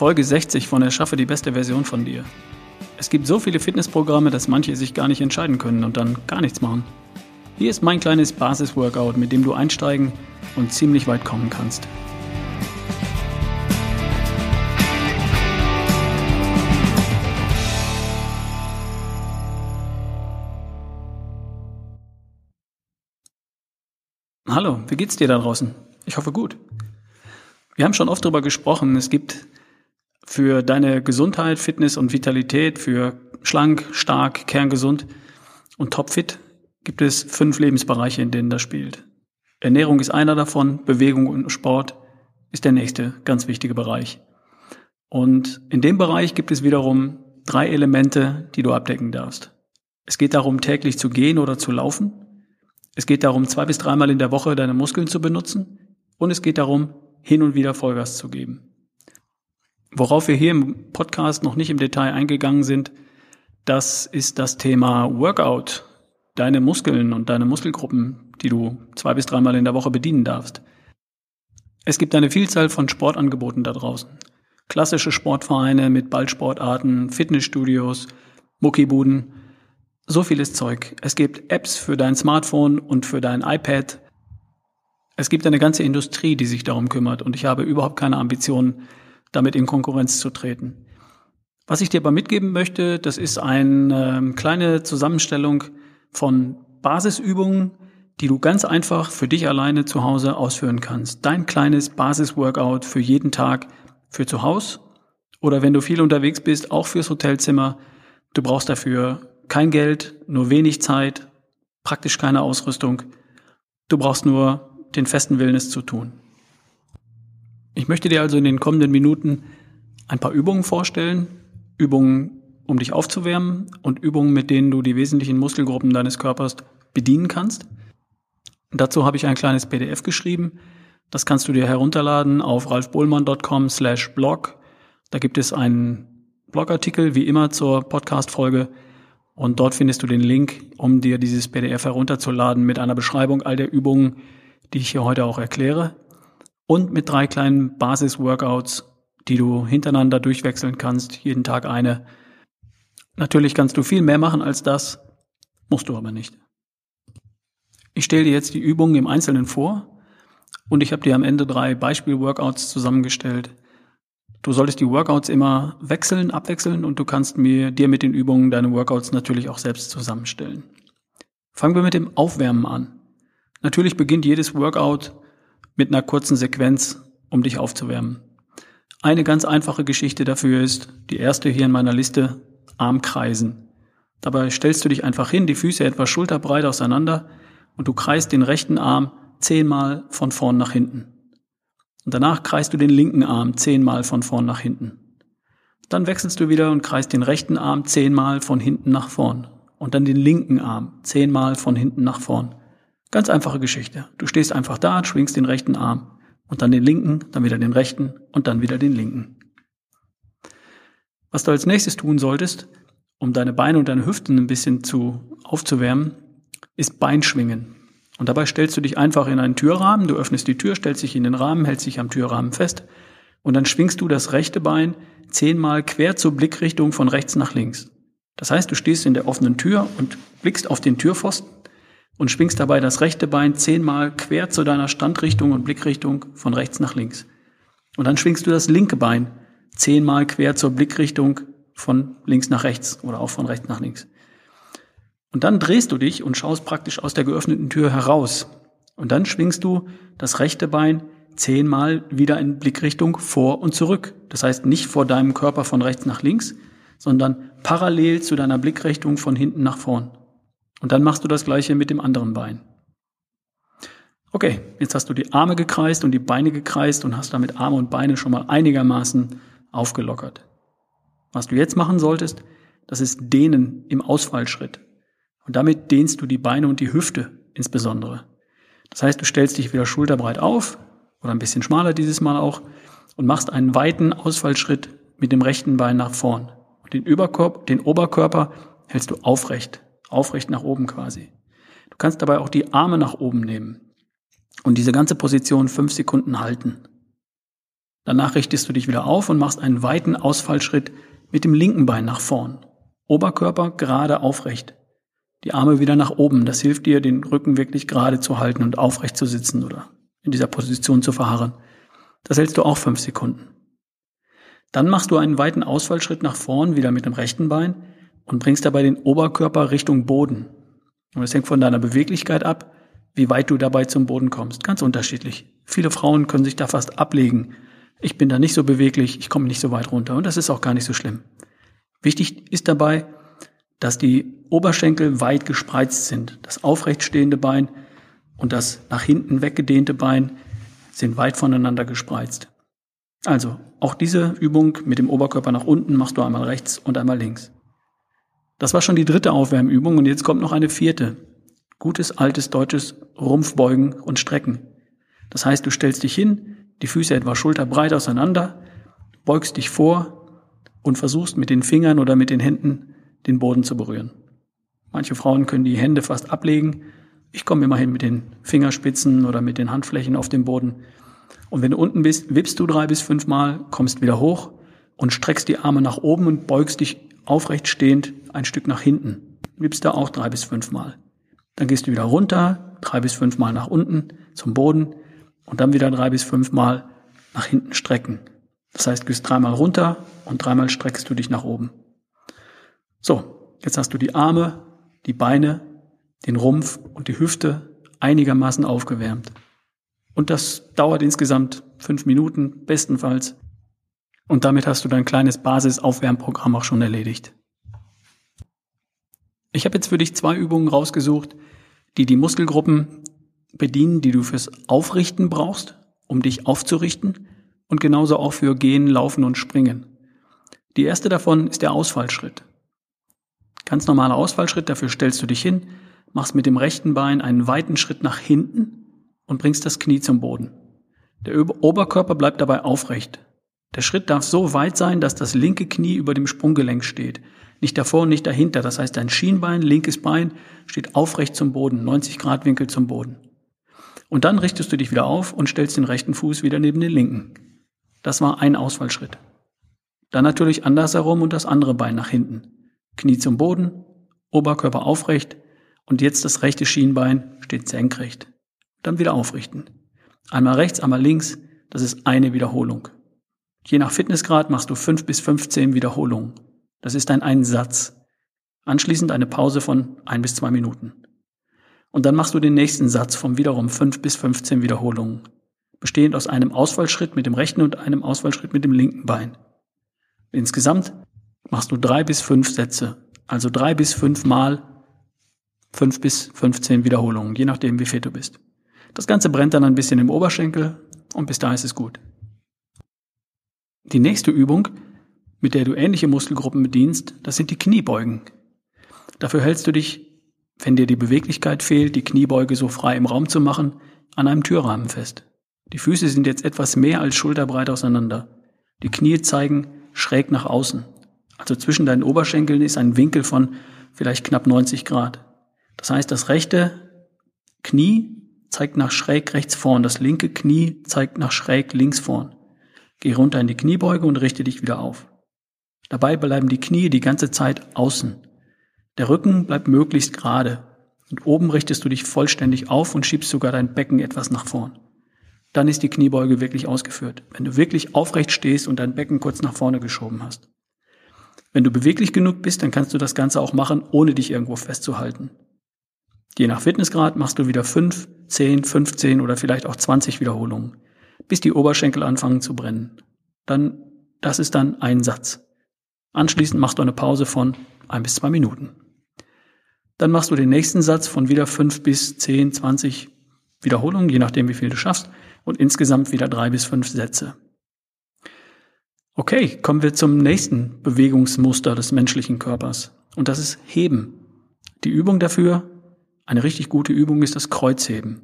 Folge 60 von Erschaffe die beste Version von dir. Es gibt so viele Fitnessprogramme, dass manche sich gar nicht entscheiden können und dann gar nichts machen. Hier ist mein kleines Basis-Workout, mit dem du einsteigen und ziemlich weit kommen kannst. Hallo, wie geht's dir da draußen? Ich hoffe gut. Wir haben schon oft darüber gesprochen, es gibt für deine Gesundheit, Fitness und Vitalität, für schlank, stark, kerngesund und topfit gibt es fünf Lebensbereiche, in denen das spielt. Ernährung ist einer davon, Bewegung und Sport ist der nächste ganz wichtige Bereich. Und in dem Bereich gibt es wiederum drei Elemente, die du abdecken darfst. Es geht darum, täglich zu gehen oder zu laufen. Es geht darum, zwei bis dreimal in der Woche deine Muskeln zu benutzen. Und es geht darum, hin und wieder Vollgas zu geben. Worauf wir hier im Podcast noch nicht im Detail eingegangen sind, das ist das Thema Workout, deine Muskeln und deine Muskelgruppen, die du zwei bis dreimal in der Woche bedienen darfst. Es gibt eine Vielzahl von Sportangeboten da draußen. Klassische Sportvereine mit Ballsportarten, Fitnessstudios, Muckibuden, so vieles Zeug. Es gibt Apps für dein Smartphone und für dein iPad. Es gibt eine ganze Industrie, die sich darum kümmert und ich habe überhaupt keine Ambitionen, damit in Konkurrenz zu treten. Was ich dir aber mitgeben möchte, das ist eine ähm, kleine Zusammenstellung von Basisübungen, die du ganz einfach für dich alleine zu Hause ausführen kannst. Dein kleines Basisworkout für jeden Tag für zu Hause oder wenn du viel unterwegs bist, auch fürs Hotelzimmer. Du brauchst dafür kein Geld, nur wenig Zeit, praktisch keine Ausrüstung. Du brauchst nur den festen Willen, es zu tun. Ich möchte dir also in den kommenden Minuten ein paar Übungen vorstellen. Übungen, um dich aufzuwärmen und Übungen, mit denen du die wesentlichen Muskelgruppen deines Körpers bedienen kannst. dazu habe ich ein kleines PDF geschrieben. Das kannst du dir herunterladen auf ralfbohlmann.com slash blog. Da gibt es einen Blogartikel, wie immer, zur Podcast-Folge. Und dort findest du den Link, um dir dieses PDF herunterzuladen mit einer Beschreibung all der Übungen, die ich hier heute auch erkläre und mit drei kleinen Basis-Workouts, die du hintereinander durchwechseln kannst, jeden Tag eine. Natürlich kannst du viel mehr machen als das, musst du aber nicht. Ich stelle dir jetzt die Übungen im Einzelnen vor und ich habe dir am Ende drei Beispiel-Workouts zusammengestellt. Du solltest die Workouts immer wechseln, abwechseln und du kannst mir dir mit den Übungen deine Workouts natürlich auch selbst zusammenstellen. Fangen wir mit dem Aufwärmen an. Natürlich beginnt jedes Workout mit einer kurzen Sequenz, um dich aufzuwärmen. Eine ganz einfache Geschichte dafür ist, die erste hier in meiner Liste, Armkreisen. Dabei stellst du dich einfach hin, die Füße etwa schulterbreit auseinander und du kreist den rechten Arm zehnmal von vorn nach hinten. Und danach kreist du den linken Arm zehnmal von vorn nach hinten. Dann wechselst du wieder und kreist den rechten Arm zehnmal von hinten nach vorn. Und dann den linken Arm zehnmal von hinten nach vorn. Ganz einfache Geschichte. Du stehst einfach da, schwingst den rechten Arm und dann den linken, dann wieder den rechten und dann wieder den linken. Was du als nächstes tun solltest, um deine Beine und deine Hüften ein bisschen zu aufzuwärmen, ist Beinschwingen. Und dabei stellst du dich einfach in einen Türrahmen, du öffnest die Tür, stellst dich in den Rahmen, hältst dich am Türrahmen fest und dann schwingst du das rechte Bein zehnmal quer zur Blickrichtung von rechts nach links. Das heißt, du stehst in der offenen Tür und blickst auf den Türpfosten und schwingst dabei das rechte Bein zehnmal quer zu deiner Standrichtung und Blickrichtung von rechts nach links. Und dann schwingst du das linke Bein zehnmal quer zur Blickrichtung von links nach rechts oder auch von rechts nach links. Und dann drehst du dich und schaust praktisch aus der geöffneten Tür heraus. Und dann schwingst du das rechte Bein zehnmal wieder in Blickrichtung vor und zurück. Das heißt nicht vor deinem Körper von rechts nach links, sondern parallel zu deiner Blickrichtung von hinten nach vorn. Und dann machst du das gleiche mit dem anderen Bein. Okay, jetzt hast du die Arme gekreist und die Beine gekreist und hast damit Arme und Beine schon mal einigermaßen aufgelockert. Was du jetzt machen solltest, das ist Dehnen im Ausfallschritt. Und damit dehnst du die Beine und die Hüfte insbesondere. Das heißt, du stellst dich wieder schulterbreit auf oder ein bisschen schmaler dieses Mal auch und machst einen weiten Ausfallschritt mit dem rechten Bein nach vorn. Und den, Überkörper, den Oberkörper hältst du aufrecht aufrecht nach oben quasi. Du kannst dabei auch die Arme nach oben nehmen und diese ganze Position fünf Sekunden halten. Danach richtest du dich wieder auf und machst einen weiten Ausfallschritt mit dem linken Bein nach vorn. Oberkörper gerade aufrecht. Die Arme wieder nach oben. Das hilft dir, den Rücken wirklich gerade zu halten und aufrecht zu sitzen oder in dieser Position zu verharren. Das hältst du auch fünf Sekunden. Dann machst du einen weiten Ausfallschritt nach vorn, wieder mit dem rechten Bein und bringst dabei den Oberkörper Richtung Boden. Und es hängt von deiner Beweglichkeit ab, wie weit du dabei zum Boden kommst. Ganz unterschiedlich. Viele Frauen können sich da fast ablegen. Ich bin da nicht so beweglich, ich komme nicht so weit runter und das ist auch gar nicht so schlimm. Wichtig ist dabei, dass die Oberschenkel weit gespreizt sind. Das aufrecht stehende Bein und das nach hinten weggedehnte Bein sind weit voneinander gespreizt. Also, auch diese Übung mit dem Oberkörper nach unten machst du einmal rechts und einmal links. Das war schon die dritte Aufwärmübung und jetzt kommt noch eine vierte. Gutes altes deutsches Rumpfbeugen und Strecken. Das heißt, du stellst dich hin, die Füße etwa schulterbreit auseinander, beugst dich vor und versuchst mit den Fingern oder mit den Händen den Boden zu berühren. Manche Frauen können die Hände fast ablegen. Ich komme immerhin mit den Fingerspitzen oder mit den Handflächen auf dem Boden. Und wenn du unten bist, wippst du drei bis fünf Mal, kommst wieder hoch und streckst die Arme nach oben und beugst dich aufrecht stehend ein Stück nach hinten. Wippst da auch drei bis fünf Mal. Dann gehst du wieder runter, drei bis fünf Mal nach unten zum Boden und dann wieder drei bis fünf Mal nach hinten strecken. Das heißt, gehst dreimal runter und dreimal streckst du dich nach oben. So, jetzt hast du die Arme, die Beine, den Rumpf und die Hüfte einigermaßen aufgewärmt. Und das dauert insgesamt fünf Minuten, bestenfalls. Und damit hast du dein kleines Basisaufwärmprogramm auch schon erledigt. Ich habe jetzt für dich zwei Übungen rausgesucht, die die Muskelgruppen bedienen, die du fürs Aufrichten brauchst, um dich aufzurichten und genauso auch für Gehen, Laufen und Springen. Die erste davon ist der Ausfallschritt. Ganz normaler Ausfallschritt, dafür stellst du dich hin, machst mit dem rechten Bein einen weiten Schritt nach hinten und bringst das Knie zum Boden. Der Oberkörper bleibt dabei aufrecht. Der Schritt darf so weit sein, dass das linke Knie über dem Sprunggelenk steht. Nicht davor und nicht dahinter. Das heißt, dein Schienbein, linkes Bein steht aufrecht zum Boden, 90 Grad Winkel zum Boden. Und dann richtest du dich wieder auf und stellst den rechten Fuß wieder neben den linken. Das war ein Ausfallschritt. Dann natürlich andersherum und das andere Bein nach hinten. Knie zum Boden, Oberkörper aufrecht und jetzt das rechte Schienbein steht senkrecht. Dann wieder aufrichten. Einmal rechts, einmal links, das ist eine Wiederholung. Je nach Fitnessgrad machst du fünf bis 15 Wiederholungen. Das ist ein Einsatz. Anschließend eine Pause von ein bis zwei Minuten. Und dann machst du den nächsten Satz von wiederum fünf bis 15 Wiederholungen, bestehend aus einem Ausfallschritt mit dem rechten und einem Ausfallschritt mit dem linken Bein. Insgesamt machst du drei bis fünf Sätze, also drei bis fünf Mal fünf bis 15 Wiederholungen, je nachdem, wie fit du bist. Das Ganze brennt dann ein bisschen im Oberschenkel und bis da ist es gut. Die nächste Übung, mit der du ähnliche Muskelgruppen bedienst, das sind die Kniebeugen. Dafür hältst du dich, wenn dir die Beweglichkeit fehlt, die Kniebeuge so frei im Raum zu machen, an einem Türrahmen fest. Die Füße sind jetzt etwas mehr als schulterbreit auseinander. Die Knie zeigen schräg nach außen. Also zwischen deinen Oberschenkeln ist ein Winkel von vielleicht knapp 90 Grad. Das heißt, das rechte Knie zeigt nach schräg rechts vorn, das linke Knie zeigt nach schräg links vorn. Geh runter in die Kniebeuge und richte dich wieder auf. Dabei bleiben die Knie die ganze Zeit außen. Der Rücken bleibt möglichst gerade. Und oben richtest du dich vollständig auf und schiebst sogar dein Becken etwas nach vorn. Dann ist die Kniebeuge wirklich ausgeführt. Wenn du wirklich aufrecht stehst und dein Becken kurz nach vorne geschoben hast. Wenn du beweglich genug bist, dann kannst du das Ganze auch machen, ohne dich irgendwo festzuhalten. Je nach Fitnessgrad machst du wieder 5, 10, 15 oder vielleicht auch 20 Wiederholungen, bis die Oberschenkel anfangen zu brennen. Dann, das ist dann ein Satz. Anschließend machst du eine Pause von ein bis zwei Minuten. Dann machst du den nächsten Satz von wieder 5 bis 10, 20 Wiederholungen, je nachdem wie viel du schaffst, und insgesamt wieder drei bis fünf Sätze. Okay, kommen wir zum nächsten Bewegungsmuster des menschlichen Körpers. Und das ist Heben. Die Übung dafür eine richtig gute Übung ist das Kreuzheben.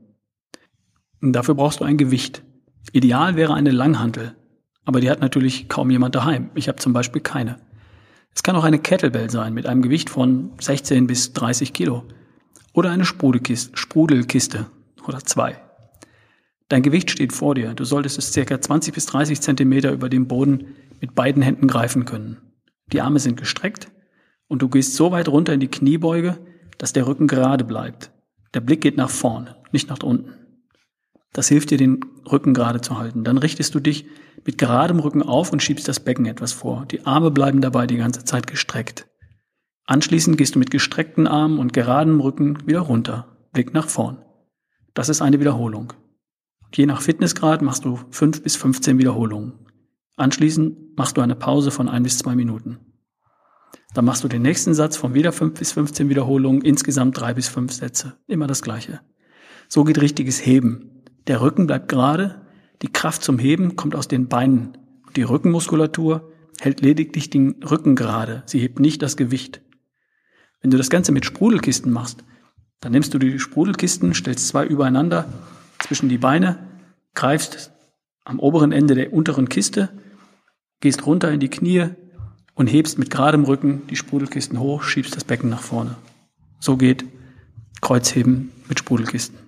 Und dafür brauchst du ein Gewicht. Ideal wäre eine Langhantel, aber die hat natürlich kaum jemand daheim. Ich habe zum Beispiel keine. Es kann auch eine Kettlebell sein mit einem Gewicht von 16 bis 30 Kilo oder eine Sprudelkiste, oder zwei. Dein Gewicht steht vor dir. Du solltest es circa 20 bis 30 Zentimeter über dem Boden mit beiden Händen greifen können. Die Arme sind gestreckt und du gehst so weit runter in die Kniebeuge, dass der Rücken gerade bleibt. Der Blick geht nach vorn, nicht nach unten. Das hilft dir, den Rücken gerade zu halten. Dann richtest du dich mit geradem Rücken auf und schiebst das Becken etwas vor. Die Arme bleiben dabei die ganze Zeit gestreckt. Anschließend gehst du mit gestreckten Armen und geradem Rücken wieder runter. Blick nach vorn. Das ist eine Wiederholung. Je nach Fitnessgrad machst du fünf bis 15 Wiederholungen. Anschließend machst du eine Pause von ein bis zwei Minuten. Dann machst du den nächsten Satz von wieder fünf bis 15 Wiederholungen, insgesamt drei bis fünf Sätze. Immer das Gleiche. So geht richtiges Heben. Der Rücken bleibt gerade, die Kraft zum Heben kommt aus den Beinen. Die Rückenmuskulatur hält lediglich den Rücken gerade, sie hebt nicht das Gewicht. Wenn du das Ganze mit Sprudelkisten machst, dann nimmst du die Sprudelkisten, stellst zwei übereinander zwischen die Beine, greifst am oberen Ende der unteren Kiste, gehst runter in die Knie und hebst mit geradem Rücken die Sprudelkisten hoch, schiebst das Becken nach vorne. So geht Kreuzheben mit Sprudelkisten.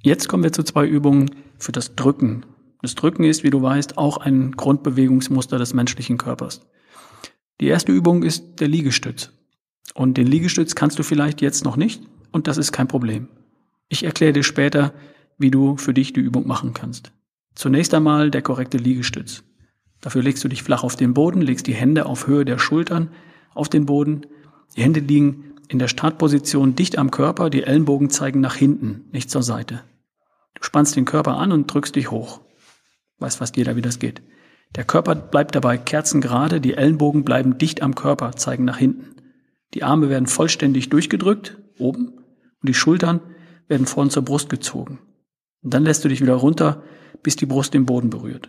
Jetzt kommen wir zu zwei Übungen für das Drücken. Das Drücken ist, wie du weißt, auch ein Grundbewegungsmuster des menschlichen Körpers. Die erste Übung ist der Liegestütz. Und den Liegestütz kannst du vielleicht jetzt noch nicht und das ist kein Problem. Ich erkläre dir später, wie du für dich die Übung machen kannst. Zunächst einmal der korrekte Liegestütz. Dafür legst du dich flach auf den Boden, legst die Hände auf Höhe der Schultern auf den Boden. Die Hände liegen in der Startposition dicht am Körper, die Ellenbogen zeigen nach hinten, nicht zur Seite. Du spannst den Körper an und drückst dich hoch. Weiß fast jeder, wie das geht. Der Körper bleibt dabei kerzengerade, die Ellenbogen bleiben dicht am Körper, zeigen nach hinten. Die Arme werden vollständig durchgedrückt, oben, und die Schultern werden vorn zur Brust gezogen. Und dann lässt du dich wieder runter, bis die Brust den Boden berührt.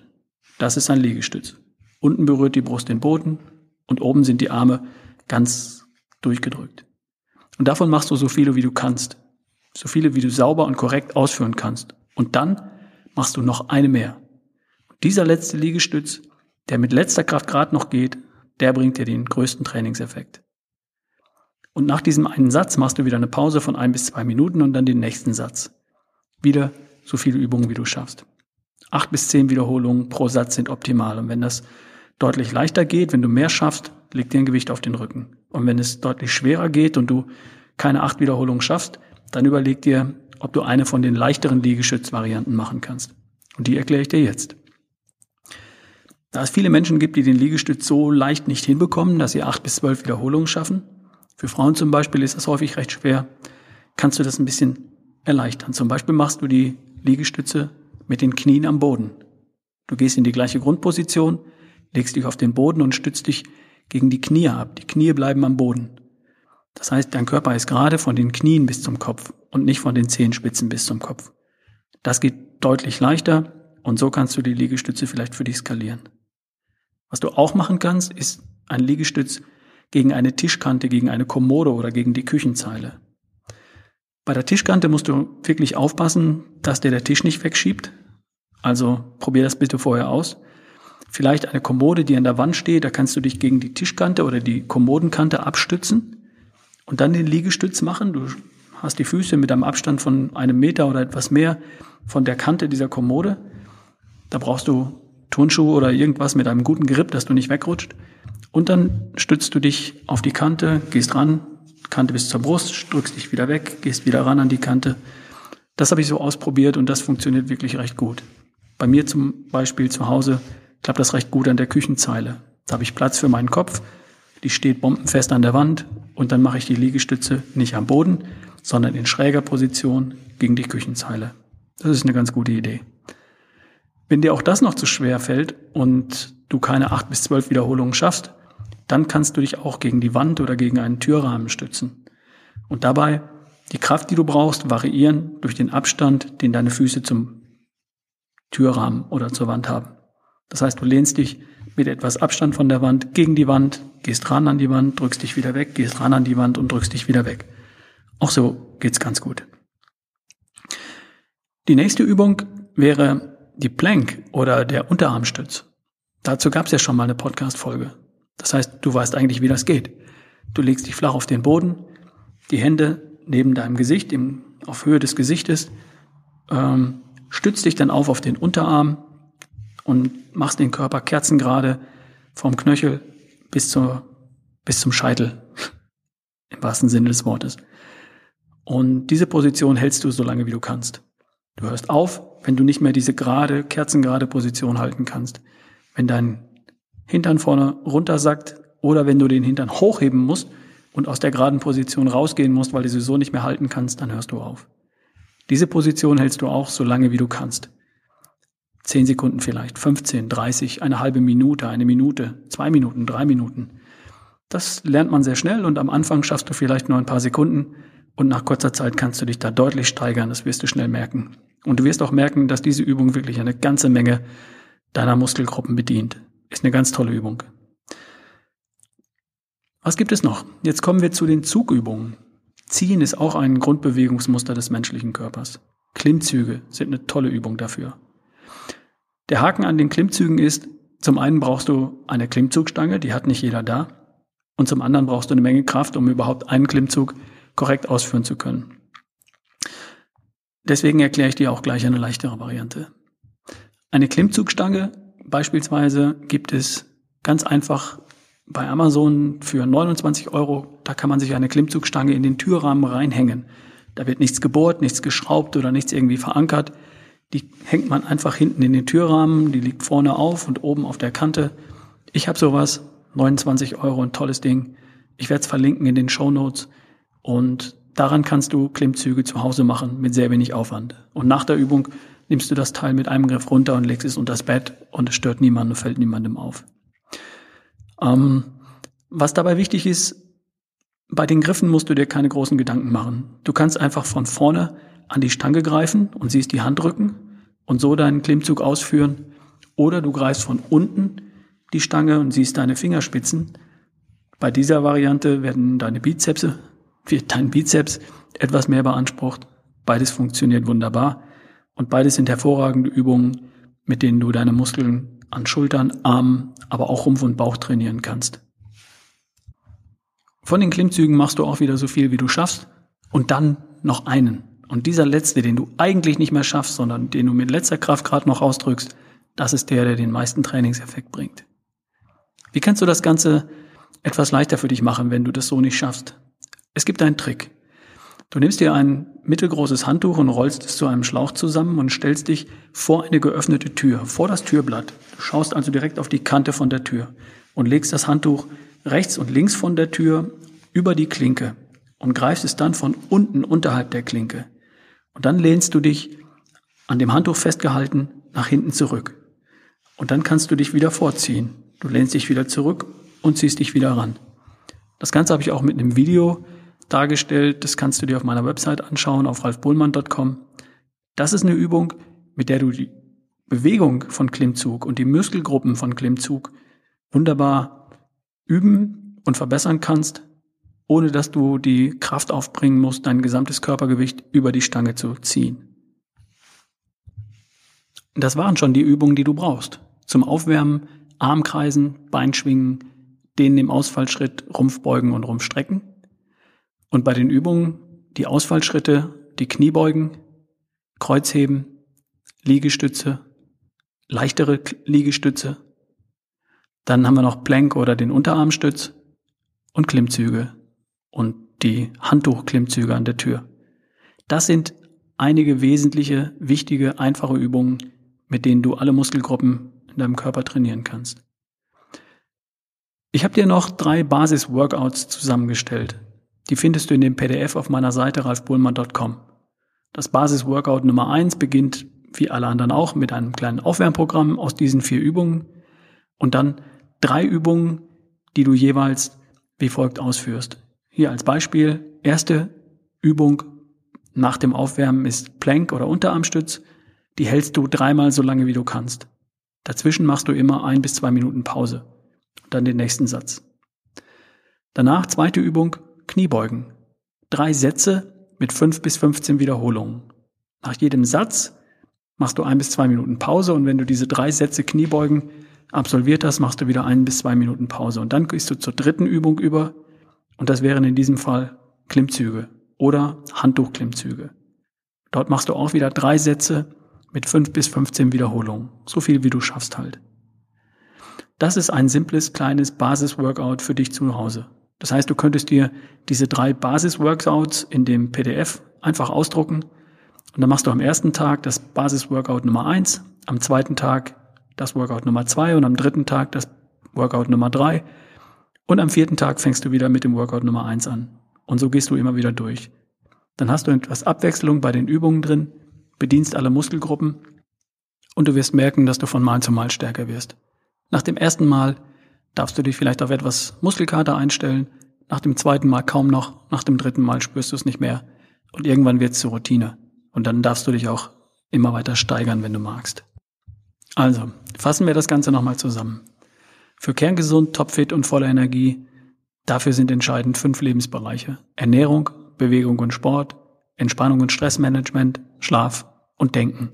Das ist ein Liegestütz. Unten berührt die Brust den Boden und oben sind die Arme ganz durchgedrückt. Und davon machst du so viele, wie du kannst. So viele, wie du sauber und korrekt ausführen kannst. Und dann machst du noch eine mehr. dieser letzte Liegestütz, der mit letzter Kraft gerade noch geht, der bringt dir den größten Trainingseffekt. Und nach diesem einen Satz machst du wieder eine Pause von ein bis zwei Minuten und dann den nächsten Satz. Wieder so viele Übungen, wie du schaffst. Acht bis zehn Wiederholungen pro Satz sind optimal. Und wenn das deutlich leichter geht, wenn du mehr schaffst, leg dir ein Gewicht auf den Rücken. Und wenn es deutlich schwerer geht und du keine acht Wiederholungen schaffst, dann überleg dir, ob du eine von den leichteren Liegestützvarianten machen kannst. Und die erkläre ich dir jetzt. Da es viele Menschen gibt, die den Liegestütz so leicht nicht hinbekommen, dass sie acht bis zwölf Wiederholungen schaffen, für Frauen zum Beispiel ist das häufig recht schwer, kannst du das ein bisschen erleichtern. Zum Beispiel machst du die Liegestütze mit den Knien am Boden. Du gehst in die gleiche Grundposition, legst dich auf den Boden und stützt dich gegen die Knie ab. Die Knie bleiben am Boden. Das heißt, dein Körper ist gerade von den Knien bis zum Kopf und nicht von den Zehenspitzen bis zum Kopf. Das geht deutlich leichter und so kannst du die Liegestütze vielleicht für dich skalieren. Was du auch machen kannst, ist ein Liegestütz gegen eine Tischkante, gegen eine Kommode oder gegen die Küchenzeile. Bei der Tischkante musst du wirklich aufpassen, dass dir der Tisch nicht wegschiebt. Also probier das bitte vorher aus. Vielleicht eine Kommode, die an der Wand steht, da kannst du dich gegen die Tischkante oder die Kommodenkante abstützen und dann den Liegestütz machen. Du hast die Füße mit einem Abstand von einem Meter oder etwas mehr von der Kante dieser Kommode. Da brauchst du Turnschuhe oder irgendwas mit einem guten Grip, dass du nicht wegrutscht. Und dann stützt du dich auf die Kante, gehst ran, Kante bis zur Brust, drückst dich wieder weg, gehst wieder ran an die Kante. Das habe ich so ausprobiert und das funktioniert wirklich recht gut. Bei mir zum Beispiel zu Hause klappt das recht gut an der Küchenzeile. Da habe ich Platz für meinen Kopf, die steht bombenfest an der Wand und dann mache ich die Liegestütze nicht am Boden, sondern in schräger Position gegen die Küchenzeile. Das ist eine ganz gute Idee. Wenn dir auch das noch zu schwer fällt und du keine acht bis zwölf Wiederholungen schaffst, dann kannst du dich auch gegen die Wand oder gegen einen Türrahmen stützen. Und dabei die Kraft, die du brauchst, variieren durch den Abstand, den deine Füße zum Türrahmen oder zur Wand haben. Das heißt, du lehnst dich mit etwas Abstand von der Wand gegen die Wand, gehst ran an die Wand, drückst dich wieder weg, gehst ran an die Wand und drückst dich wieder weg. Auch so geht's ganz gut. Die nächste Übung wäre die Plank oder der Unterarmstütz. Dazu gab es ja schon mal eine Podcast-Folge. Das heißt, du weißt eigentlich, wie das geht. Du legst dich flach auf den Boden, die Hände neben deinem Gesicht, im, auf Höhe des Gesichtes, ähm, stützt dich dann auf auf den Unterarm und machst den Körper kerzengerade vom Knöchel bis zur, bis zum Scheitel. Im wahrsten Sinne des Wortes. Und diese Position hältst du so lange, wie du kannst. Du hörst auf, wenn du nicht mehr diese gerade, kerzengerade Position halten kannst. Wenn dein Hintern vorne runtersackt oder wenn du den Hintern hochheben musst und aus der geraden Position rausgehen musst, weil du sie so nicht mehr halten kannst, dann hörst du auf. Diese Position hältst du auch so lange, wie du kannst. Zehn Sekunden vielleicht, 15, 30, eine halbe Minute, eine Minute, zwei Minuten, drei Minuten. Das lernt man sehr schnell und am Anfang schaffst du vielleicht nur ein paar Sekunden und nach kurzer Zeit kannst du dich da deutlich steigern, das wirst du schnell merken. Und du wirst auch merken, dass diese Übung wirklich eine ganze Menge deiner Muskelgruppen bedient. Ist eine ganz tolle Übung. Was gibt es noch? Jetzt kommen wir zu den Zugübungen. Ziehen ist auch ein Grundbewegungsmuster des menschlichen Körpers. Klimmzüge sind eine tolle Übung dafür. Der Haken an den Klimmzügen ist, zum einen brauchst du eine Klimmzugstange, die hat nicht jeder da. Und zum anderen brauchst du eine Menge Kraft, um überhaupt einen Klimmzug korrekt ausführen zu können. Deswegen erkläre ich dir auch gleich eine leichtere Variante. Eine Klimmzugstange beispielsweise gibt es ganz einfach bei Amazon für 29 Euro. Da kann man sich eine Klimmzugstange in den Türrahmen reinhängen. Da wird nichts gebohrt, nichts geschraubt oder nichts irgendwie verankert. Die hängt man einfach hinten in den Türrahmen, die liegt vorne auf und oben auf der Kante. Ich habe sowas, 29 Euro, ein tolles Ding. Ich werde es verlinken in den Show Notes. Und daran kannst du Klimmzüge zu Hause machen mit sehr wenig Aufwand. Und nach der Übung nimmst du das Teil mit einem Griff runter und legst es unter das Bett und es stört niemanden und fällt niemandem auf. Ähm, was dabei wichtig ist, bei den Griffen musst du dir keine großen Gedanken machen. Du kannst einfach von vorne an die Stange greifen und siehst die Hand rücken und so deinen Klimmzug ausführen. Oder du greifst von unten die Stange und siehst deine Fingerspitzen. Bei dieser Variante werden deine Bizepse, wird dein Bizeps etwas mehr beansprucht. Beides funktioniert wunderbar. Und beides sind hervorragende Übungen, mit denen du deine Muskeln an Schultern, Armen, aber auch Rumpf und Bauch trainieren kannst. Von den Klimmzügen machst du auch wieder so viel, wie du schaffst. Und dann noch einen. Und dieser letzte, den du eigentlich nicht mehr schaffst, sondern den du mit letzter Kraft gerade noch ausdrückst, das ist der, der den meisten Trainingseffekt bringt. Wie kannst du das Ganze etwas leichter für dich machen, wenn du das so nicht schaffst? Es gibt einen Trick. Du nimmst dir ein mittelgroßes Handtuch und rollst es zu einem Schlauch zusammen und stellst dich vor eine geöffnete Tür, vor das Türblatt. Du schaust also direkt auf die Kante von der Tür und legst das Handtuch rechts und links von der Tür über die Klinke und greifst es dann von unten unterhalb der Klinke. Und dann lehnst du dich an dem Handtuch festgehalten nach hinten zurück. Und dann kannst du dich wieder vorziehen. Du lehnst dich wieder zurück und ziehst dich wieder ran. Das Ganze habe ich auch mit einem Video dargestellt. Das kannst du dir auf meiner Website anschauen, auf ralfbullmann.com. Das ist eine Übung, mit der du die Bewegung von Klimmzug und die Muskelgruppen von Klimmzug wunderbar üben und verbessern kannst, ohne dass du die Kraft aufbringen musst, dein gesamtes Körpergewicht über die Stange zu ziehen. Das waren schon die Übungen, die du brauchst. Zum Aufwärmen, Armkreisen, Beinschwingen, denen im Ausfallschritt Rumpfbeugen und Rumpfstrecken. Und bei den Übungen die Ausfallschritte, die Kniebeugen, Kreuzheben, Liegestütze, leichtere Liegestütze. Dann haben wir noch Plank oder den Unterarmstütz und Klimmzüge und die Handtuchklimmzüge an der Tür. Das sind einige wesentliche, wichtige, einfache Übungen, mit denen du alle Muskelgruppen in deinem Körper trainieren kannst. Ich habe dir noch drei Basis-Workouts zusammengestellt. Die findest du in dem PDF auf meiner Seite ralfbullmann.com. Das Basis-Workout Nummer eins beginnt, wie alle anderen auch, mit einem kleinen Aufwärmprogramm aus diesen vier Übungen und dann drei Übungen, die du jeweils wie folgt ausführst. Hier als Beispiel, erste Übung nach dem Aufwärmen ist Plank oder Unterarmstütz. Die hältst du dreimal so lange, wie du kannst. Dazwischen machst du immer ein bis zwei Minuten Pause. Und dann den nächsten Satz. Danach zweite Übung, Kniebeugen. Drei Sätze mit fünf bis 15 Wiederholungen. Nach jedem Satz machst du ein bis zwei Minuten Pause und wenn du diese drei Sätze Kniebeugen absolviert hast, machst du wieder ein bis zwei Minuten Pause. Und dann gehst du zur dritten Übung über und das wären in diesem Fall Klimmzüge oder Handtuchklimmzüge. Dort machst du auch wieder drei Sätze mit 5 bis 15 Wiederholungen, so viel wie du schaffst halt. Das ist ein simples kleines Basis-Workout für dich zu Hause. Das heißt, du könntest dir diese drei Basis-Workouts in dem PDF einfach ausdrucken und dann machst du am ersten Tag das Basis-Workout Nummer eins, am zweiten Tag das Workout Nummer zwei und am dritten Tag das Workout Nummer drei und am vierten Tag fängst du wieder mit dem Workout Nummer eins an. Und so gehst du immer wieder durch. Dann hast du etwas Abwechslung bei den Übungen drin, bedienst alle Muskelgruppen und du wirst merken, dass du von Mal zu Mal stärker wirst. Nach dem ersten Mal darfst du dich vielleicht auf etwas Muskelkater einstellen, nach dem zweiten Mal kaum noch, nach dem dritten Mal spürst du es nicht mehr und irgendwann wird es zur Routine. Und dann darfst du dich auch immer weiter steigern, wenn du magst. Also, fassen wir das Ganze nochmal zusammen. Für kerngesund, topfit und voller Energie, dafür sind entscheidend fünf Lebensbereiche. Ernährung, Bewegung und Sport, Entspannung und Stressmanagement, Schlaf und Denken.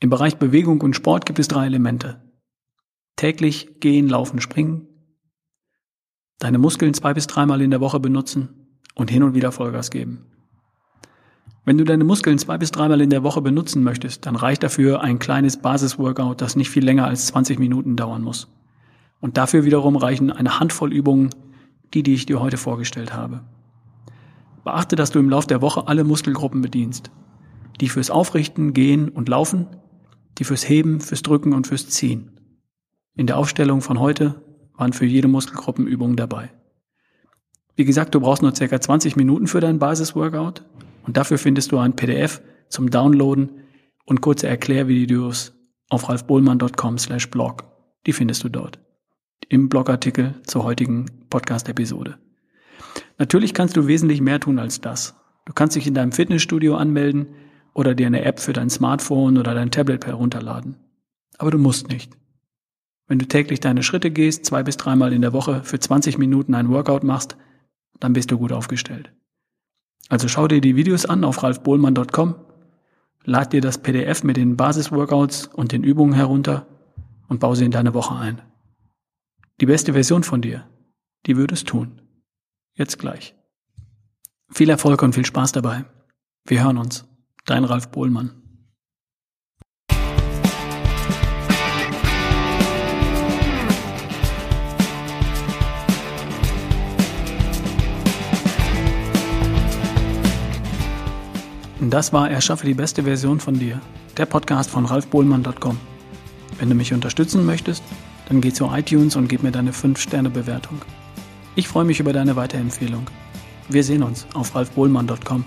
Im Bereich Bewegung und Sport gibt es drei Elemente. Täglich gehen, laufen, springen, deine Muskeln zwei bis dreimal in der Woche benutzen und hin und wieder Vollgas geben. Wenn du deine Muskeln zwei bis dreimal in der Woche benutzen möchtest, dann reicht dafür ein kleines Basisworkout, das nicht viel länger als 20 Minuten dauern muss. Und dafür wiederum reichen eine Handvoll Übungen, die, die ich dir heute vorgestellt habe. Beachte, dass du im Laufe der Woche alle Muskelgruppen bedienst. Die fürs Aufrichten, Gehen und Laufen, die fürs Heben, fürs Drücken und fürs Ziehen. In der Aufstellung von heute waren für jede Muskelgruppenübung dabei. Wie gesagt, du brauchst nur circa 20 Minuten für dein Basisworkout und dafür findest du ein PDF zum Downloaden und kurze Erklärvideos auf ralfbohlmann.com slash blog. Die findest du dort. Im Blogartikel zur heutigen Podcast-Episode. Natürlich kannst du wesentlich mehr tun als das. Du kannst dich in deinem Fitnessstudio anmelden oder dir eine App für dein Smartphone oder dein Tablet herunterladen. Aber du musst nicht. Wenn du täglich deine Schritte gehst, zwei bis dreimal in der Woche für 20 Minuten ein Workout machst, dann bist du gut aufgestellt. Also schau dir die Videos an auf ralfbohlmann.com, lad dir das PDF mit den Basisworkouts und den Übungen herunter und baue sie in deine Woche ein. Die beste Version von dir, die würdest tun. Jetzt gleich. Viel Erfolg und viel Spaß dabei. Wir hören uns. Dein Ralf Bohlmann. Das war Erschaffe die beste Version von dir, der Podcast von ralfbohlmann.com. Wenn du mich unterstützen möchtest, dann geh zu iTunes und gib mir deine 5-Sterne-Bewertung. Ich freue mich über deine Weiterempfehlung. Wir sehen uns auf ralfbohlmann.com.